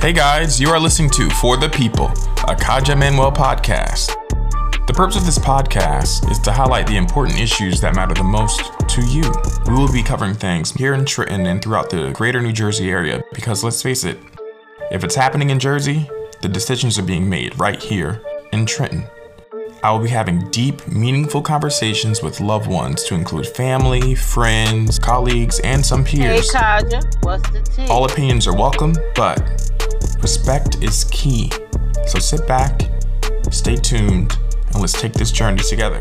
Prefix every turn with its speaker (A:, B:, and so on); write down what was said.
A: Hey guys, you are listening to For the People, a Kadja Manuel podcast. The purpose of this podcast is to highlight the important issues that matter the most to you. We will be covering things here in Trenton and throughout the greater New Jersey area because let's face it, if it's happening in Jersey, the decisions are being made right here in Trenton. I will be having deep, meaningful conversations with loved ones to include family, friends, colleagues, and some peers.
B: Hey. Kadja, what's the tea?
A: All opinions are welcome, but respect is key. So sit back, stay tuned, and let's take this journey together.